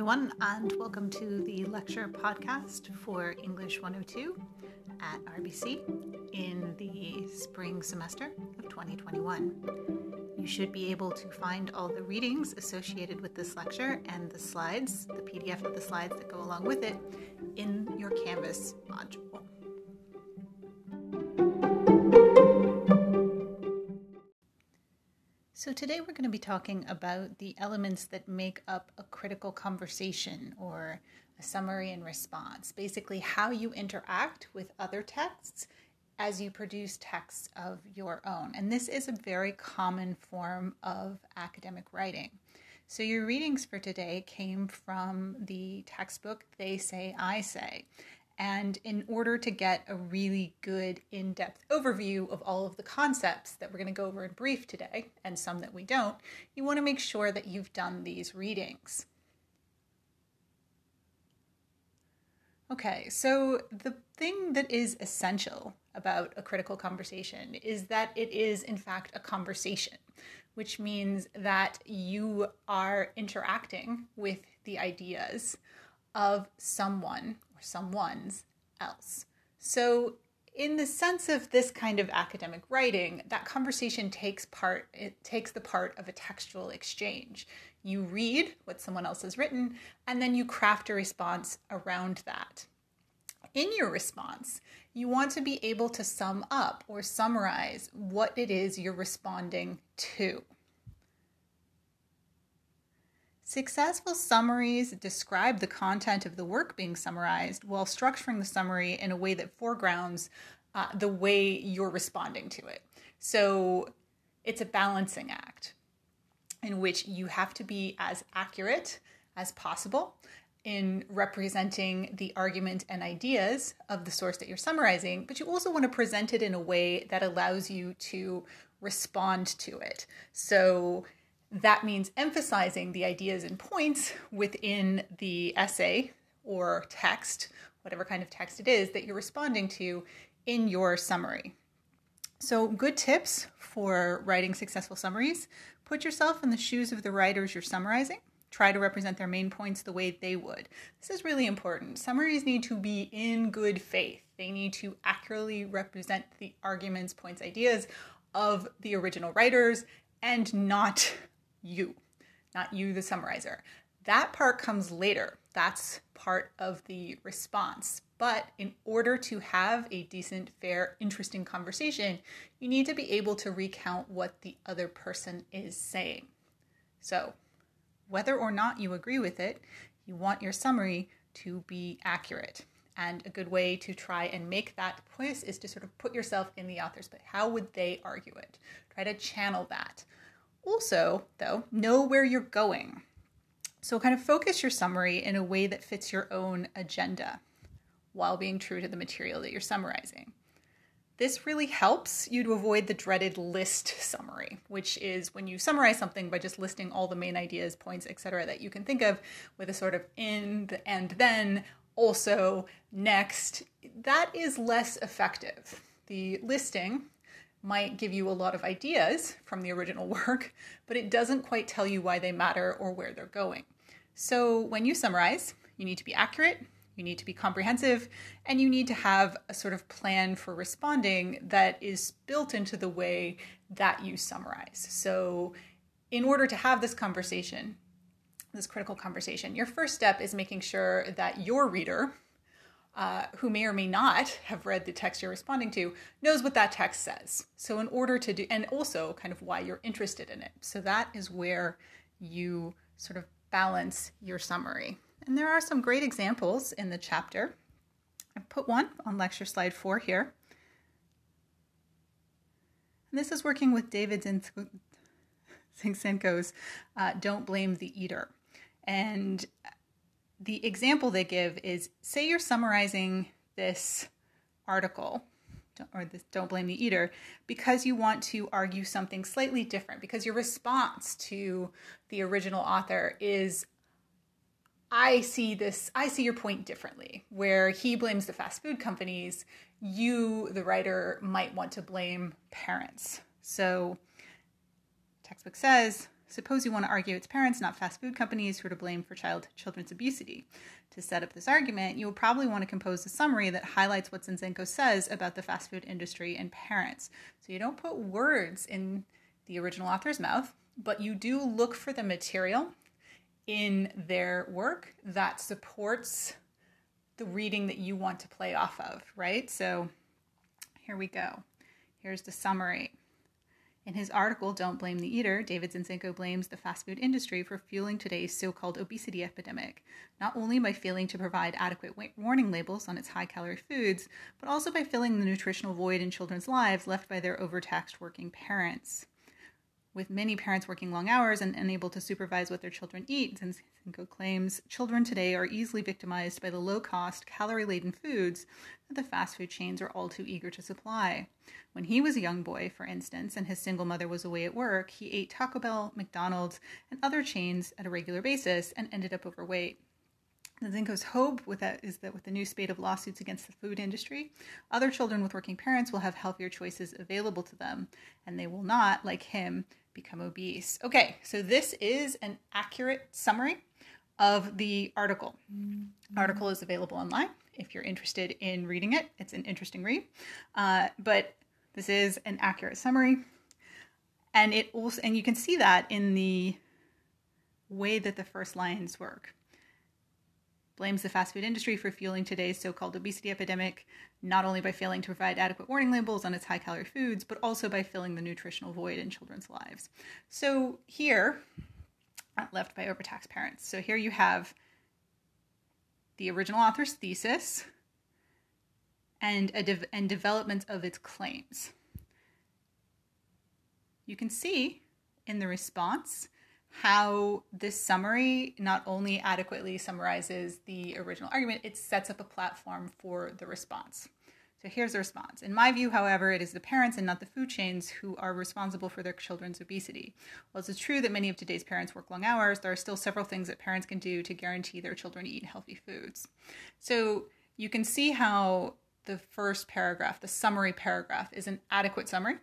everyone, and welcome to the lecture podcast for English 102 at RBC in the spring semester of 2021. You should be able to find all the readings associated with this lecture and the slides, the PDF of the slides that go along with it, in your Canvas module. So, today we're going to be talking about the elements that make up a critical conversation or a summary and response. Basically, how you interact with other texts as you produce texts of your own. And this is a very common form of academic writing. So, your readings for today came from the textbook They Say, I Say. And in order to get a really good in depth overview of all of the concepts that we're going to go over in brief today, and some that we don't, you want to make sure that you've done these readings. Okay, so the thing that is essential about a critical conversation is that it is, in fact, a conversation, which means that you are interacting with the ideas of someone or someone's else. So, in the sense of this kind of academic writing, that conversation takes part it takes the part of a textual exchange. You read what someone else has written and then you craft a response around that. In your response, you want to be able to sum up or summarize what it is you're responding to. Successful summaries describe the content of the work being summarized while structuring the summary in a way that foregrounds uh, the way you're responding to it. So it's a balancing act in which you have to be as accurate as possible in representing the argument and ideas of the source that you're summarizing, but you also want to present it in a way that allows you to respond to it. So that means emphasizing the ideas and points within the essay or text, whatever kind of text it is that you're responding to in your summary. So, good tips for writing successful summaries put yourself in the shoes of the writers you're summarizing. Try to represent their main points the way they would. This is really important. Summaries need to be in good faith, they need to accurately represent the arguments, points, ideas of the original writers and not you, not you, the summarizer. That part comes later. That's part of the response. But in order to have a decent, fair, interesting conversation, you need to be able to recount what the other person is saying. So, whether or not you agree with it, you want your summary to be accurate. And a good way to try and make that point is to sort of put yourself in the author's place. How would they argue it? Try to channel that. Also, though, know where you're going. So, kind of focus your summary in a way that fits your own agenda while being true to the material that you're summarizing. This really helps you to avoid the dreaded list summary, which is when you summarize something by just listing all the main ideas, points, etc., that you can think of with a sort of in, and then, also, next. That is less effective. The listing might give you a lot of ideas from the original work, but it doesn't quite tell you why they matter or where they're going. So when you summarize, you need to be accurate, you need to be comprehensive, and you need to have a sort of plan for responding that is built into the way that you summarize. So, in order to have this conversation, this critical conversation, your first step is making sure that your reader, uh, who may or may not have read the text you're responding to knows what that text says. So, in order to do, and also kind of why you're interested in it. So, that is where you sort of balance your summary. And there are some great examples in the chapter. I've put one on lecture slide four here. And this is working with David Zinczenko's uh, Don't Blame the Eater. And the example they give is say you're summarizing this article or this don't blame the eater because you want to argue something slightly different because your response to the original author is I see this, I see your point differently. Where he blames the fast food companies, you, the writer, might want to blame parents. So, textbook says Suppose you want to argue it's parents, not fast food companies, who are to blame for child children's obesity. To set up this argument, you will probably want to compose a summary that highlights what Zinczenko says about the fast food industry and parents. So you don't put words in the original author's mouth, but you do look for the material in their work that supports the reading that you want to play off of, right? So here we go. Here's the summary. In his article, Don't Blame the Eater, David Zinczenko blames the fast food industry for fueling today's so called obesity epidemic, not only by failing to provide adequate warning labels on its high calorie foods, but also by filling the nutritional void in children's lives left by their overtaxed working parents. With many parents working long hours and unable to supervise what their children eat, Zinczenko claims children today are easily victimized by the low cost, calorie laden foods that the fast food chains are all too eager to supply. When he was a young boy, for instance, and his single mother was away at work, he ate Taco Bell, McDonald's, and other chains at a regular basis and ended up overweight. Zinczenko's hope with that is that with the new spate of lawsuits against the food industry, other children with working parents will have healthier choices available to them, and they will not, like him, become obese. Okay, so this is an accurate summary of the article. Mm-hmm. Article is available online if you're interested in reading it. It's an interesting read, uh, but this is an accurate summary, and it also and you can see that in the way that the first lines work blames the fast food industry for fueling today's so called obesity epidemic, not only by failing to provide adequate warning labels on its high calorie foods, but also by filling the nutritional void in children's lives. So here, uh, left by overtaxed parents. So here you have the original author's thesis and a de- and development of its claims. You can see in the response how this summary not only adequately summarizes the original argument, it sets up a platform for the response. So here's the response. In my view, however, it is the parents and not the food chains who are responsible for their children's obesity. While it's true that many of today's parents work long hours, there are still several things that parents can do to guarantee their children eat healthy foods. So you can see how the first paragraph, the summary paragraph, is an adequate summary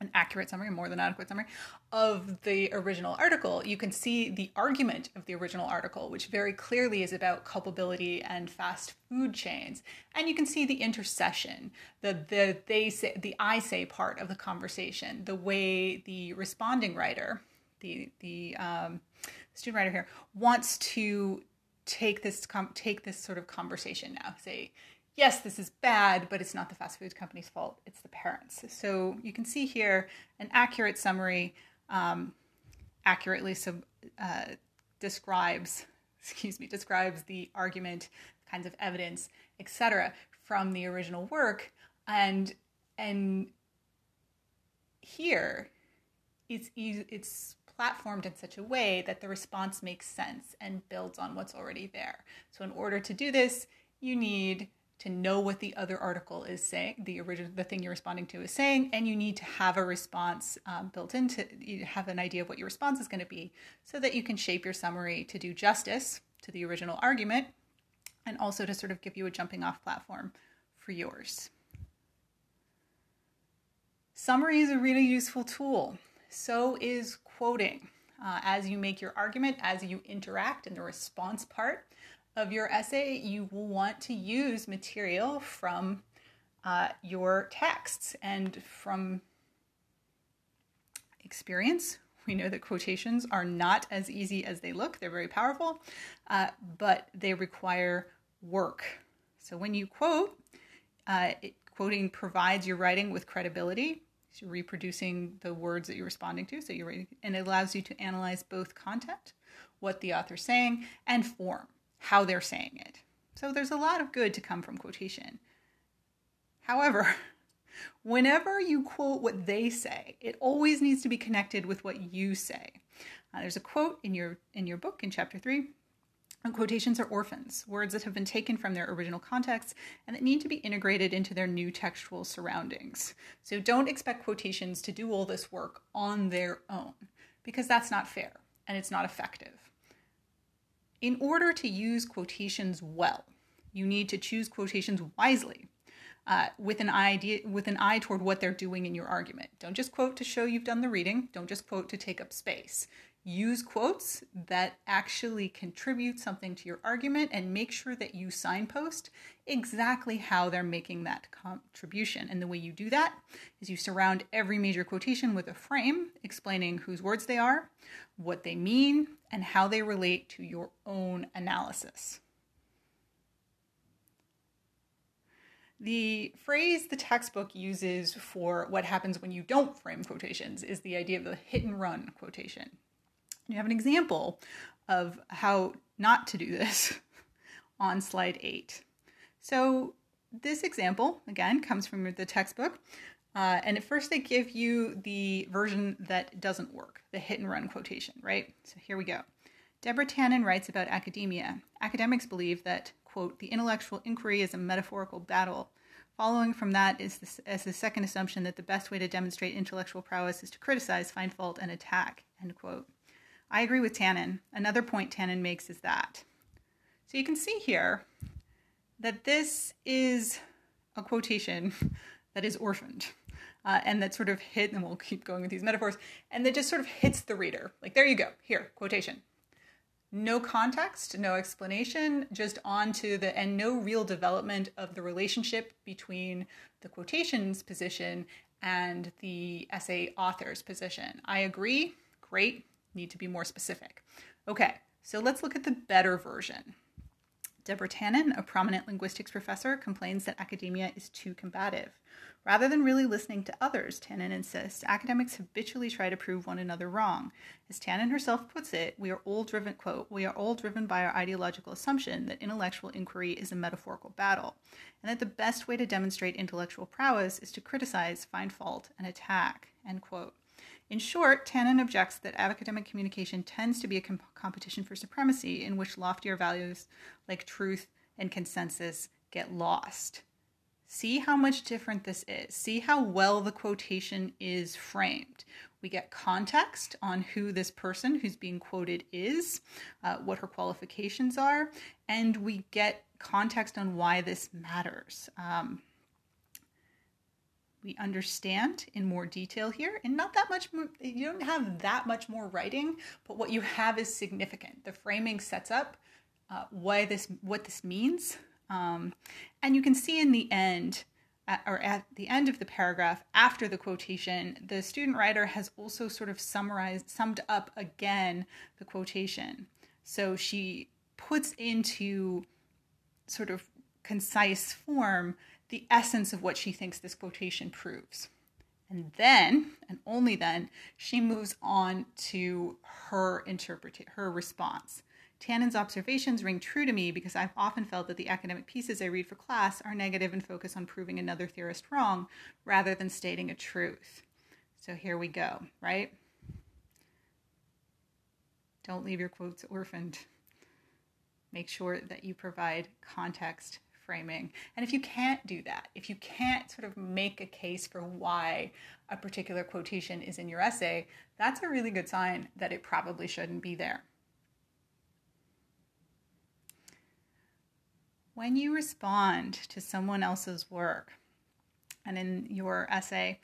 an accurate summary, more than adequate summary of the original article, you can see the argument of the original article, which very clearly is about culpability and fast food chains. And you can see the intercession, the the they say the I say part of the conversation, the way the responding writer, the the um, student writer here, wants to take this take this sort of conversation now. Say, yes, this is bad, but it's not the fast food company's fault, it's the parents. So you can see here an accurate summary um, accurately sub, uh, describes, excuse me, describes the argument, kinds of evidence, etc., from the original work, and and here it's it's platformed in such a way that the response makes sense and builds on what's already there. So in order to do this, you need to know what the other article is saying, the original, the thing you're responding to is saying, and you need to have a response um, built into. You have an idea of what your response is going to be, so that you can shape your summary to do justice to the original argument, and also to sort of give you a jumping off platform for yours. Summary is a really useful tool. So is quoting. Uh, as you make your argument, as you interact in the response part, of your essay, you will want to use material from uh, your texts and from experience. We know that quotations are not as easy as they look. They're very powerful, uh, but they require work. So when you quote, uh, it, quoting provides your writing with credibility. So you're reproducing the words that you're responding to. So you're and it allows you to analyze both content, what the author's saying, and form how they're saying it. So there's a lot of good to come from quotation. However, whenever you quote what they say, it always needs to be connected with what you say. Uh, there's a quote in your in your book in chapter 3 Quotations are orphans, words that have been taken from their original context and that need to be integrated into their new textual surroundings. So don't expect quotations to do all this work on their own, because that's not fair and it's not effective. In order to use quotations well, you need to choose quotations wisely. uh, with an idea with an eye toward what they're doing in your argument. Don't just quote to show you've done the reading. Don't just quote to take up space. Use quotes that actually contribute something to your argument and make sure that you signpost exactly how they're making that contribution. And the way you do that is you surround every major quotation with a frame explaining whose words they are, what they mean, and how they relate to your own analysis. The phrase the textbook uses for what happens when you don't frame quotations is the idea of the hit and run quotation. You have an example of how not to do this on slide eight. So, this example, again, comes from the textbook. Uh, and at first, they give you the version that doesn't work, the hit and run quotation, right? So, here we go. Deborah Tannen writes about academia. Academics believe that quote, the intellectual inquiry is a metaphorical battle. Following from that is the, as the second assumption that the best way to demonstrate intellectual prowess is to criticize, find fault, and attack, end quote. I agree with Tannen. Another point Tannen makes is that. So you can see here that this is a quotation that is orphaned. Uh, and that sort of hit, and we'll keep going with these metaphors, and that just sort of hits the reader. Like, there you go, here, quotation no context, no explanation, just onto the, and no real development of the relationship between the quotations position and the essay author's position. I agree, great, need to be more specific. Okay, so let's look at the better version. Deborah Tannen, a prominent linguistics professor, complains that academia is too combative. Rather than really listening to others, Tannen insists, academics habitually try to prove one another wrong. As Tannen herself puts it, we are all driven, quote, we are all driven by our ideological assumption that intellectual inquiry is a metaphorical battle, and that the best way to demonstrate intellectual prowess is to criticize, find fault, and attack, end quote. In short, Tannen objects that academic communication tends to be a comp- competition for supremacy in which loftier values like truth and consensus get lost. See how much different this is. See how well the quotation is framed. We get context on who this person who's being quoted is, uh, what her qualifications are, and we get context on why this matters. Um, we understand in more detail here and not that much more, you don't have that much more writing but what you have is significant the framing sets up uh, why this what this means um, and you can see in the end, at, or at the end of the paragraph after the quotation, the student writer has also sort of summarized, summed up again the quotation. So she puts into sort of concise form the essence of what she thinks this quotation proves. And then, and only then, she moves on to her interpret her response. Tannen's observations ring true to me because I've often felt that the academic pieces I read for class are negative and focus on proving another theorist wrong rather than stating a truth. So here we go, right? Don't leave your quotes orphaned. Make sure that you provide context framing. And if you can't do that, if you can't sort of make a case for why a particular quotation is in your essay, that's a really good sign that it probably shouldn't be there. when you respond to someone else's work, and in your essay,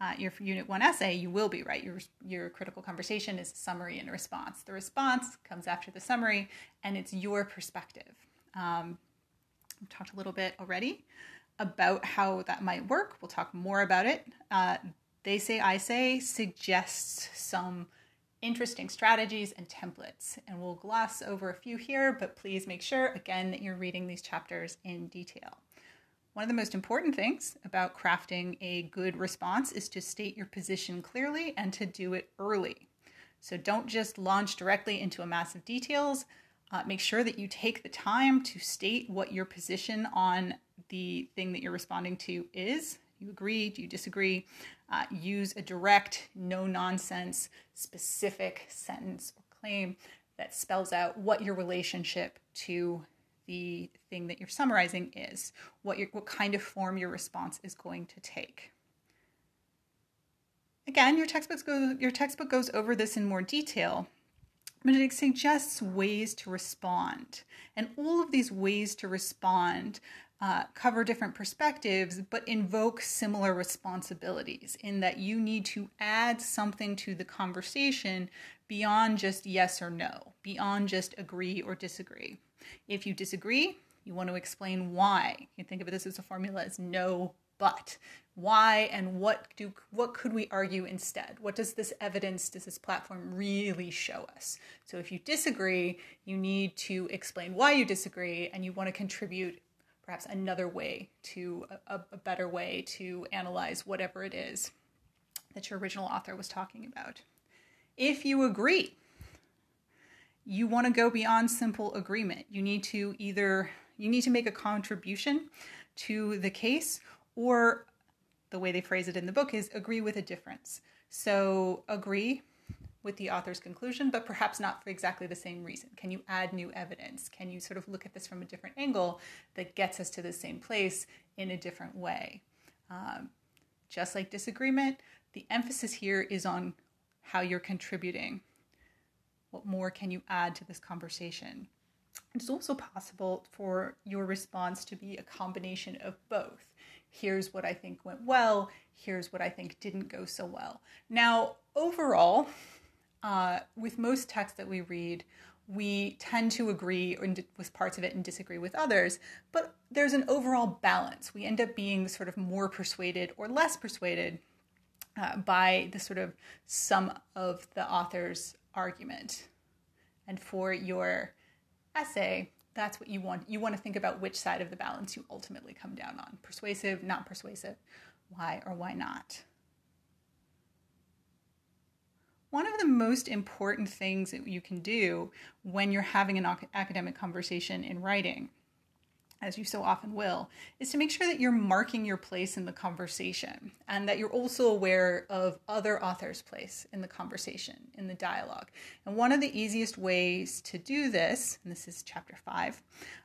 uh, your Unit 1 essay, you will be, right? Your, your critical conversation is a summary and response. The response comes after the summary, and it's your perspective. Um, I've talked a little bit already about how that might work. We'll talk more about it. Uh, they say, I say suggests some interesting strategies and templates. And we'll gloss over a few here, but please make sure, again, that you're reading these chapters in detail. One of the most important things about crafting a good response is to state your position clearly and to do it early. So don't just launch directly into a mass of details. Uh, make sure that you take the time to state what your position on the thing that you're responding to is you agree? Do you disagree? Uh, use a direct, no nonsense, specific sentence or claim that spells out what your relationship to the thing that you're summarizing is, what, your, what kind of form your response is going to take. Again, your your textbook goes over this in more detail, but it suggests ways to respond. And all of these ways to respond uh, cover different perspectives, but invoke similar responsibilities in that you need to add something to the conversation beyond just yes or no, beyond just agree or disagree. If you disagree, you want to explain why. You think of this as a formula as no but. Why and what do what could we argue instead? What does this evidence, does this platform really show us? So if you disagree, you need to explain why you disagree and you want to contribute perhaps another way to a, a better way to analyze whatever it is that your original author was talking about. If you agree, you want to go beyond simple agreement. You need to either you need to make a contribution to the case or the way they phrase it in the book is agree with a difference. So agree with the author's conclusion, but perhaps not for exactly the same reason? Can you add new evidence? Can you sort of look at this from a different angle that gets us to the same place in a different way? Um, just like disagreement, the emphasis here is on how you're contributing. What more can you add to this conversation? It's also possible for your response to be a combination of both. Here's what I think went well, here's what I think didn't go so well. Now, overall, uh, with most texts that we read, we tend to agree with parts of it and disagree with others, but there's an overall balance. We end up being sort of more persuaded or less persuaded uh, by the sort of sum of the author's argument. And for your essay, that's what you want. You want to think about which side of the balance you ultimately come down on persuasive, not persuasive, why or why not. one of the most important things that you can do when you're having an academic conversation in writing as you so often will, is to make sure that you're marking your place in the conversation and that you're also aware of other authors' place in the conversation, in the dialogue. And one of the easiest ways to do this, and this is chapter five,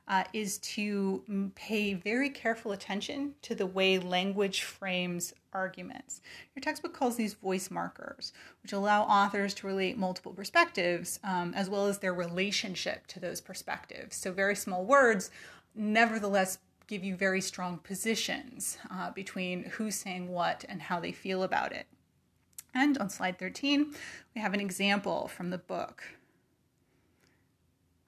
uh, is to pay very careful attention to the way language frames arguments. Your textbook calls these voice markers, which allow authors to relate multiple perspectives um, as well as their relationship to those perspectives. So, very small words nevertheless give you very strong positions uh, between who's saying what and how they feel about it. And on slide 13, we have an example from the book.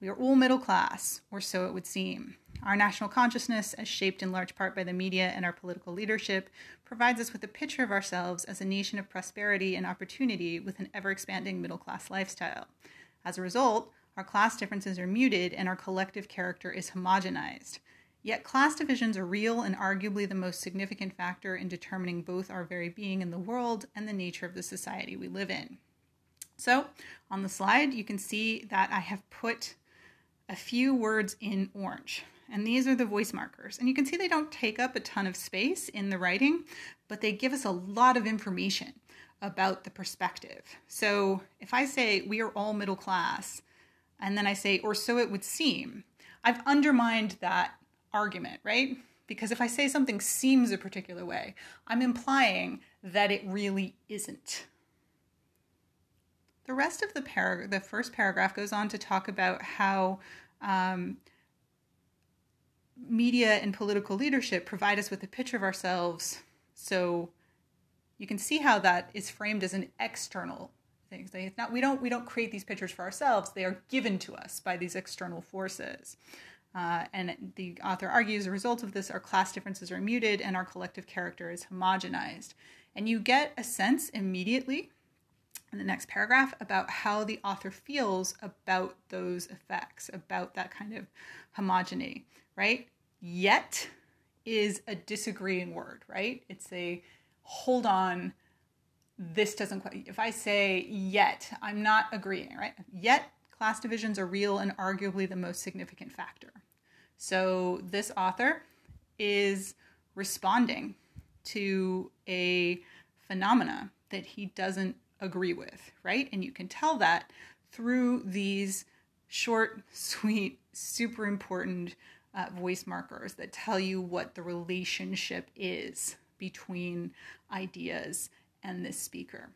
We are all middle class, or so it would seem. Our national consciousness, as shaped in large part by the media and our political leadership, provides us with a picture of ourselves as a nation of prosperity and opportunity with an ever expanding middle class lifestyle. As a result, our class differences are muted and our collective character is homogenized. Yet class divisions are real and arguably the most significant factor in determining both our very being in the world and the nature of the society we live in. So, on the slide, you can see that I have put a few words in orange. And these are the voice markers. And you can see they don't take up a ton of space in the writing, but they give us a lot of information about the perspective. So if I say we are all middle class, and then I say, or so it would seem, I've undermined that argument, right? Because if I say something seems a particular way, I'm implying that it really isn't. The rest of the paragraph, the first paragraph, goes on to talk about how um, media and political leadership provide us with a picture of ourselves. So you can see how that is framed as an external things. They not we don't we don't create these pictures for ourselves. They are given to us by these external forces. Uh, and the author argues, a result of this, our class differences are muted and our collective character is homogenized. And you get a sense immediately in the next paragraph about how the author feels about those effects, about that kind of homogeneity, right? Yet is a disagreeing word, right? It's a hold on, this doesn't quite, if I say yet, I'm not agreeing, right? Yet class divisions are real and arguably the most significant factor. So this author is responding to a phenomena that he doesn't agree with, right? And you can tell that through these short, sweet, super important uh, voice markers that tell you what the relationship is between ideas and this speaker.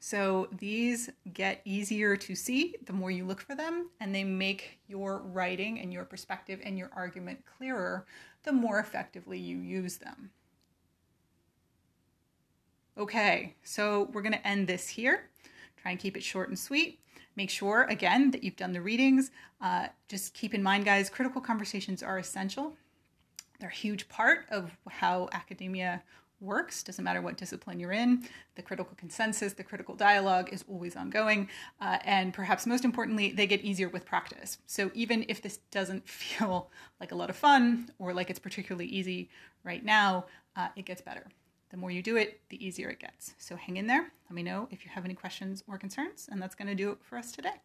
So these get easier to see the more you look for them, and they make your writing and your perspective and your argument clearer the more effectively you use them. Okay, so we're going to end this here. Try and keep it short and sweet. Make sure, again, that you've done the readings. Uh, just keep in mind, guys, critical conversations are essential. They're a huge part of how academia works, doesn't matter what discipline you're in. The critical consensus, the critical dialogue is always ongoing. Uh, and perhaps most importantly, they get easier with practice. So even if this doesn't feel like a lot of fun or like it's particularly easy right now, uh, it gets better. The more you do it, the easier it gets. So hang in there. Let me know if you have any questions or concerns. And that's going to do it for us today.